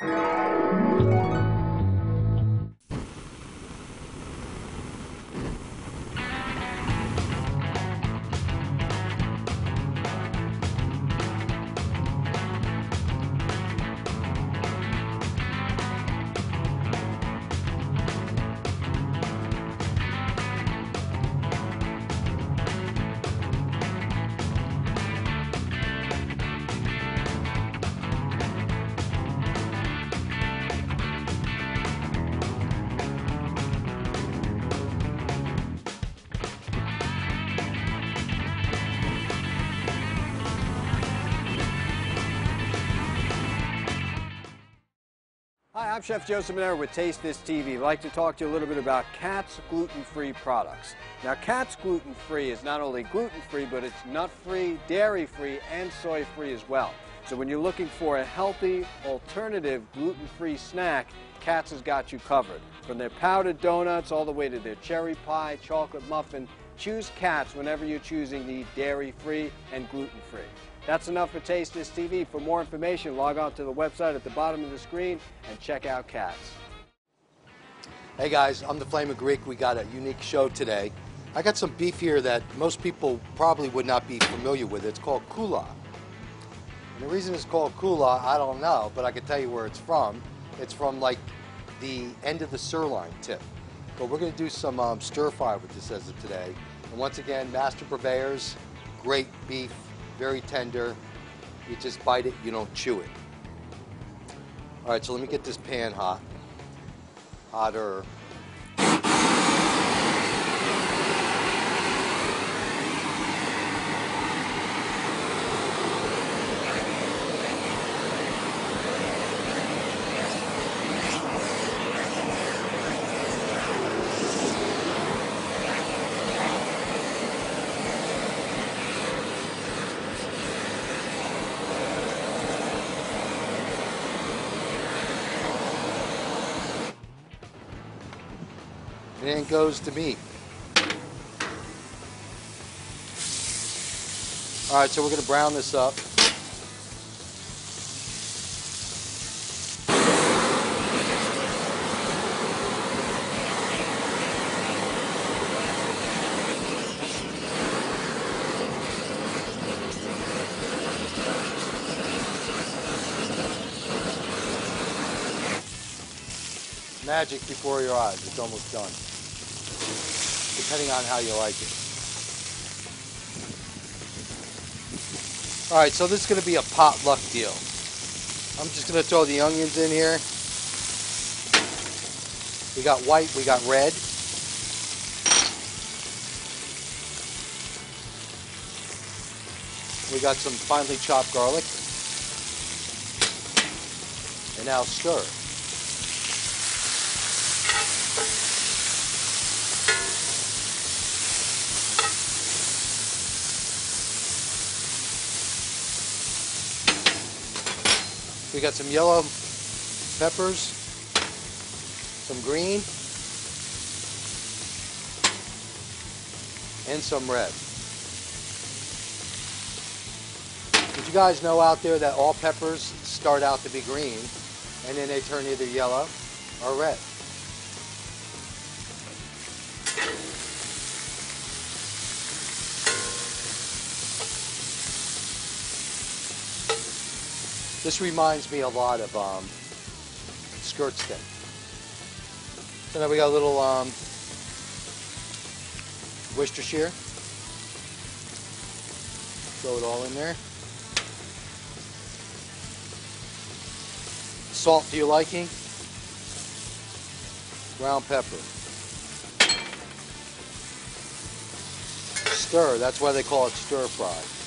Thank. Hi, I'm Chef Joseph Monero with Taste This TV. I'd like to talk to you a little bit about Katz gluten-free products. Now, Katz gluten-free is not only gluten-free, but it's nut-free, dairy-free, and soy-free as well. So when you're looking for a healthy, alternative, gluten-free snack, Katz has got you covered. From their powdered donuts all the way to their cherry pie, chocolate muffin, choose Katz whenever you're choosing the dairy-free and gluten-free. That's enough for Taste This TV. For more information, log on to the website at the bottom of the screen and check out Katz. Hey guys, I'm the Flaming Greek. We got a unique show today. I got some beef here that most people probably would not be familiar with. It's called kula. And the reason it's called kula, I don't know, but I can tell you where it's from. It's from like the end of the sirloin tip. But we're going to do some um, stir fry with this as of today. And once again, Master Purveyors, great beef, very tender. You just bite it, you don't chew it. All right, so let me get this pan hot. Hotter. And then goes to me. All right, so we're to brown this up. Magic before your eyes. It's almost done. Depending on how you like it. All right, so this is going to be a potluck deal. I'm just going to throw the onions in here. We got white, we got red. We got some finely chopped garlic. And now stir. We got some yellow peppers, some green, and some red. Did you guys know out there that all peppers start out to be green and then they turn either yellow or red? This reminds me a lot of um, skirt steak. So now we got a little um, Worcestershire. Throw it all in there. Salt to your liking. Ground pepper. Stir, that's why they call it stir fry.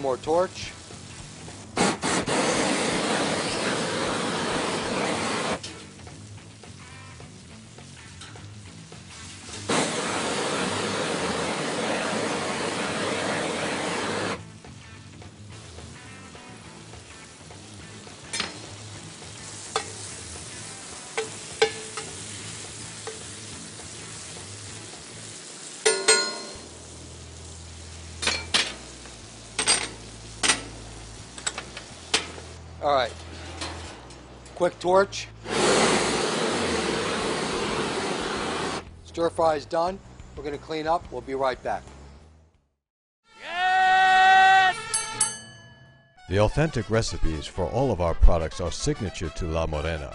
More torch. All right. Quick torch. Stir fry is done. We're going to clean up. We'll be right back. Yes! The authentic recipes for all of our products are signature to La Morena.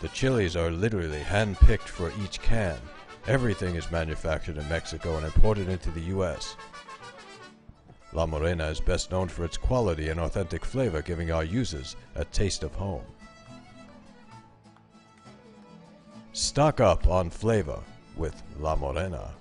The chilies are literally hand-picked for each can. Everything is manufactured in Mexico and imported into the U.S. La Morena is best known for its quality and authentic flavor, giving our users a taste of home. Stock up on flavor with La Morena.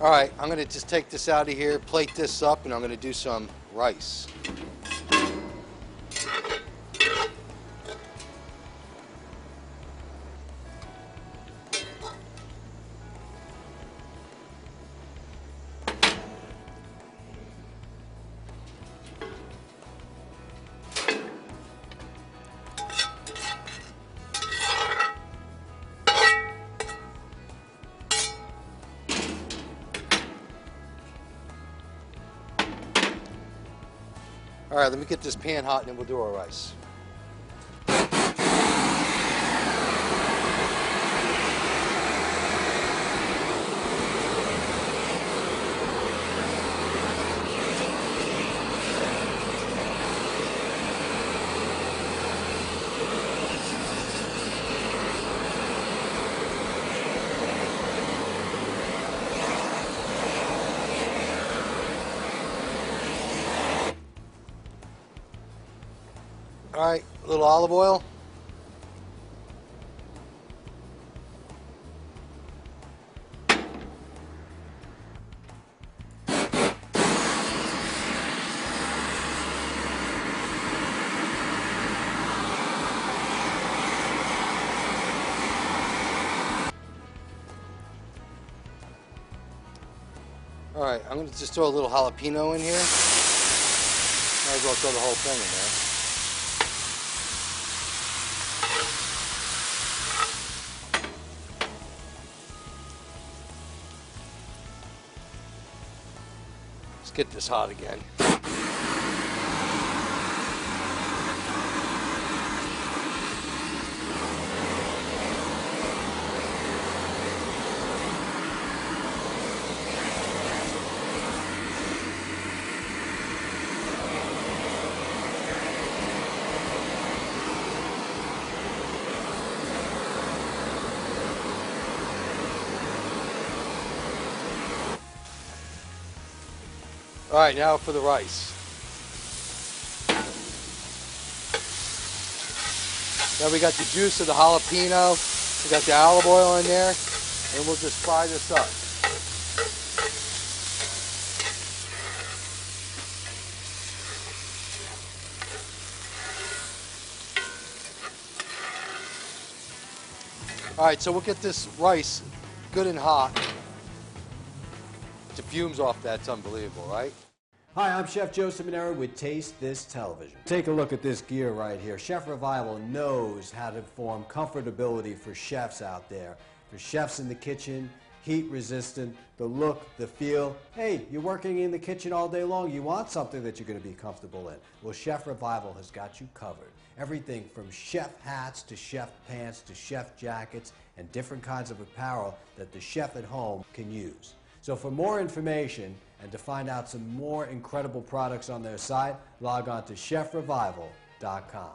All right, I'm going to just take this out of here, plate this up, and I'm going to do some rice. Get this pan hot and then we'll do our rice. All right, a little olive oil. All right, I'm to just throw a little jalapeno in here. Might as well throw the whole thing in there. Get this hot again. All right, now for the rice. Now we got the juice of the jalapeno, we got the olive oil in there, and we'll just fry this up. All right, so we'll get this rice good and hot. Fumes off that's unbelievable, right? Hi, I'm Chef Joe Seminara with Taste This Television. Take a look at this gear right here. Chef Revival knows how to form comfortability for chefs out there. For chefs in the kitchen, heat resistant, the look, the feel. Hey, you're working in the kitchen all day long. You want something that you're going to be comfortable in. Well, Chef Revival has got you covered. Everything from chef hats to chef pants to chef jackets and different kinds of apparel that the chef at home can use. So for more information and to find out some more incredible products on their site, log on to chefrevival.com.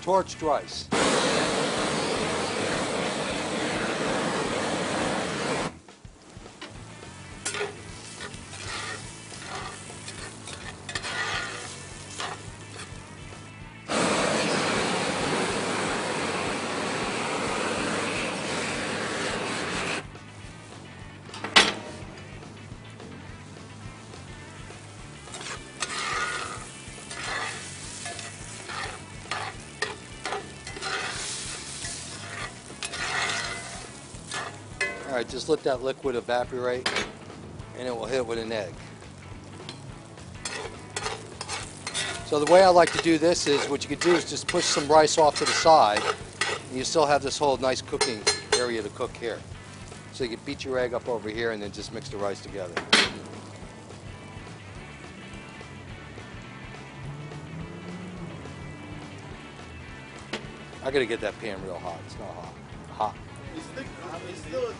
Torched rice. Right, just let that liquid evaporate and it will hit with an egg. So the way I like to do this is what you could do is just push some rice off to the side and you still have this whole nice cooking area to cook here. So you can beat your egg up over here and then just mix the rice together. I gotta get that pan real hot. It's not hot. Hot. Is, the, is, still,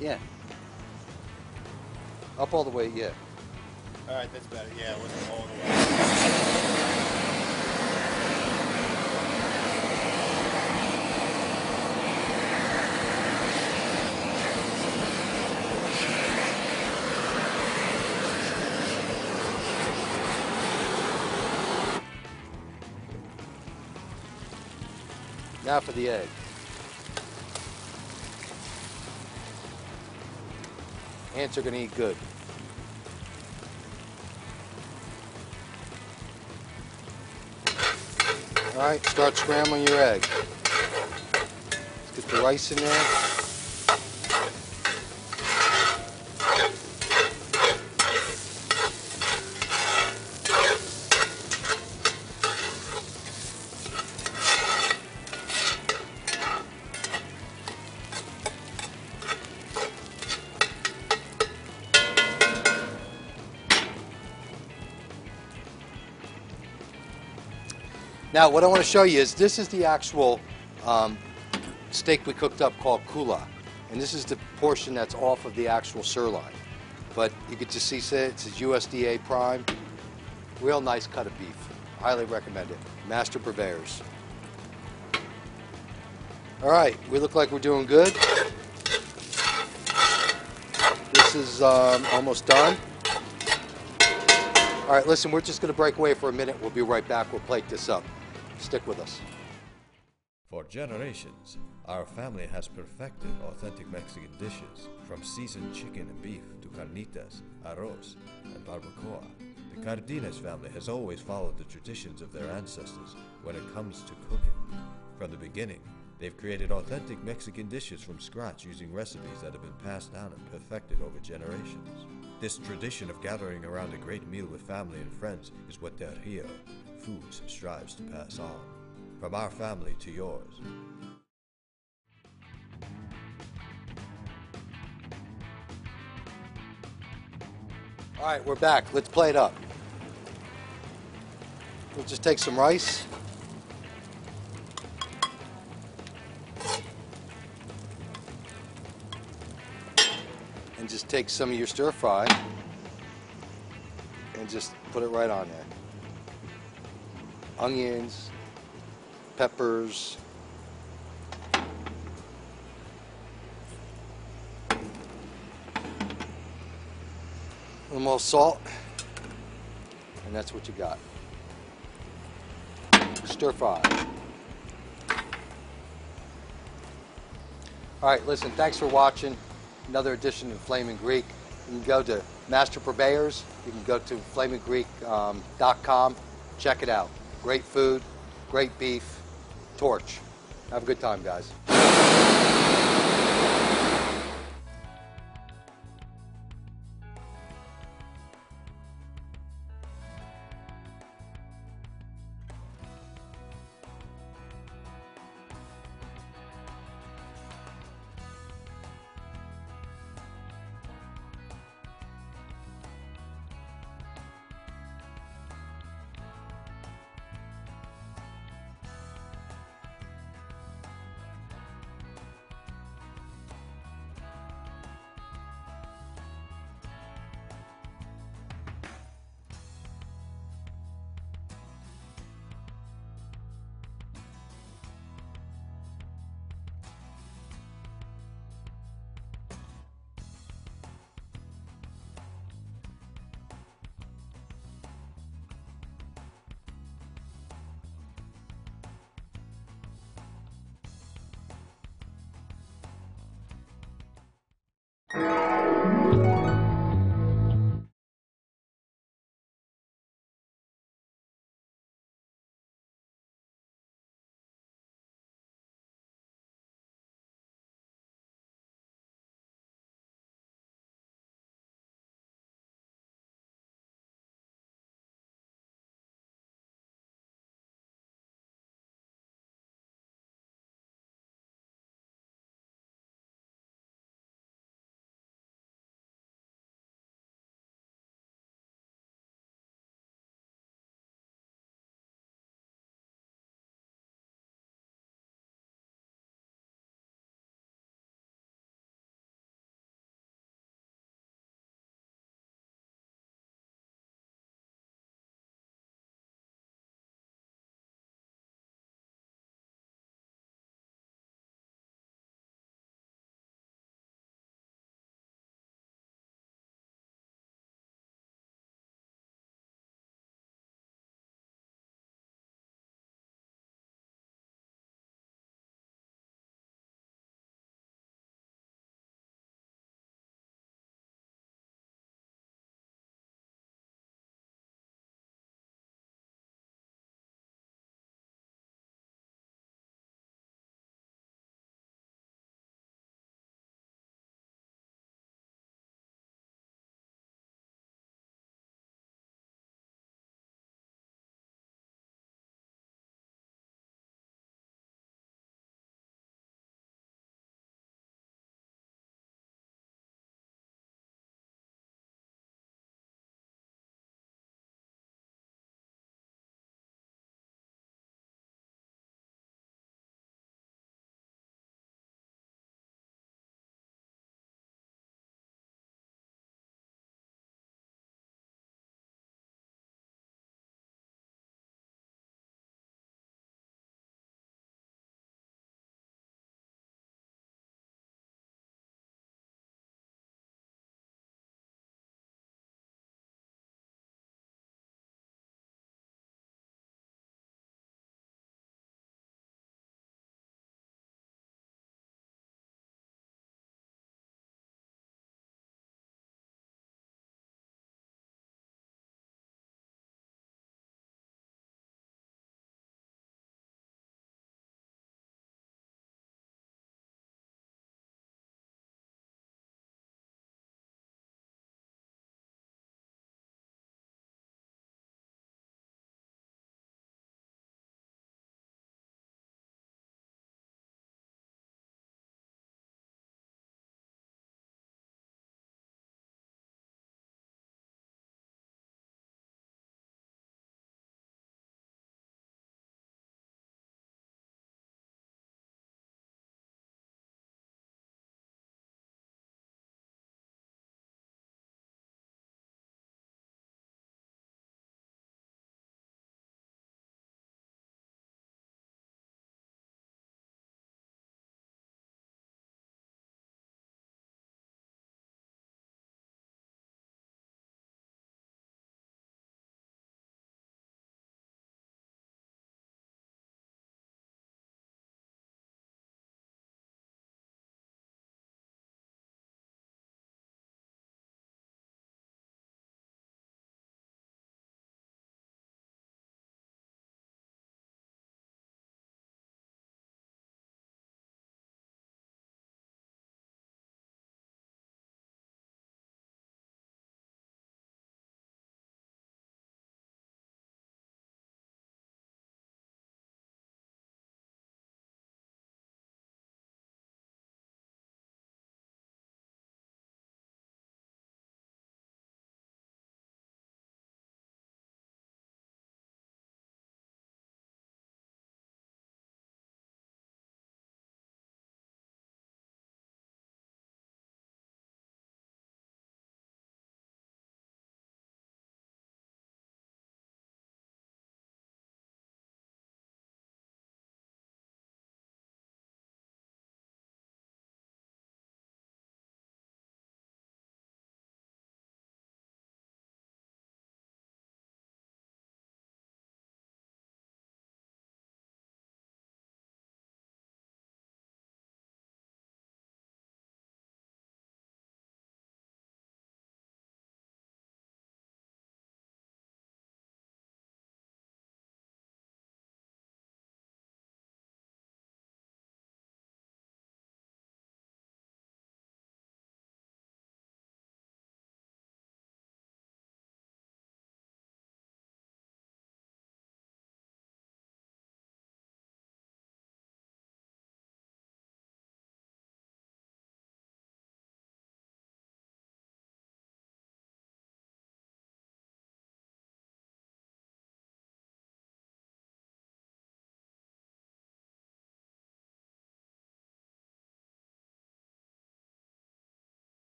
Yeah. Up all the way, yeah. All right, that's better. Yeah, it wasn't all the way. Now for the egg. Ants are gonna eat good. All right, start scrambling your egg. Let's get the rice in there. Now, what I want to show you is this is the actual um, steak we cooked up called kula. And this is the portion that's off of the actual sirloin. But you can just see it says USDA prime. Real nice cut of beef. Highly recommend it. Master Purveyors. All right, we look like we're doing good. This is um, almost done. All right, listen, we're just going to break away for a minute. We'll be right back. We'll plate this up. Stick with us. For generations, our family has perfected authentic Mexican dishes, from seasoned chicken and beef to carnitas, arroz, and barbacoa. The Cardenas family has always followed the traditions of their ancestors when it comes to cooking. From the beginning, they've created authentic Mexican dishes from scratch using recipes that have been passed down and perfected over generations. This tradition of gathering around a great meal with family and friends is what Del Rio Foods strives to pass on. From our family to yours. All right, we're back. Let's play it up. We'll just take some rice. And just take some of your stir fry and just put it right on there. Onions, peppers, a little more salt, and that's what you got. Stir fry. All right, listen, thanks for watching another edition of Flaming Greek. You can go to Master Purveyors. You can go to flaminggreek.com. Um, Check it out. Great food, great beef, torch. Have a good time, guys.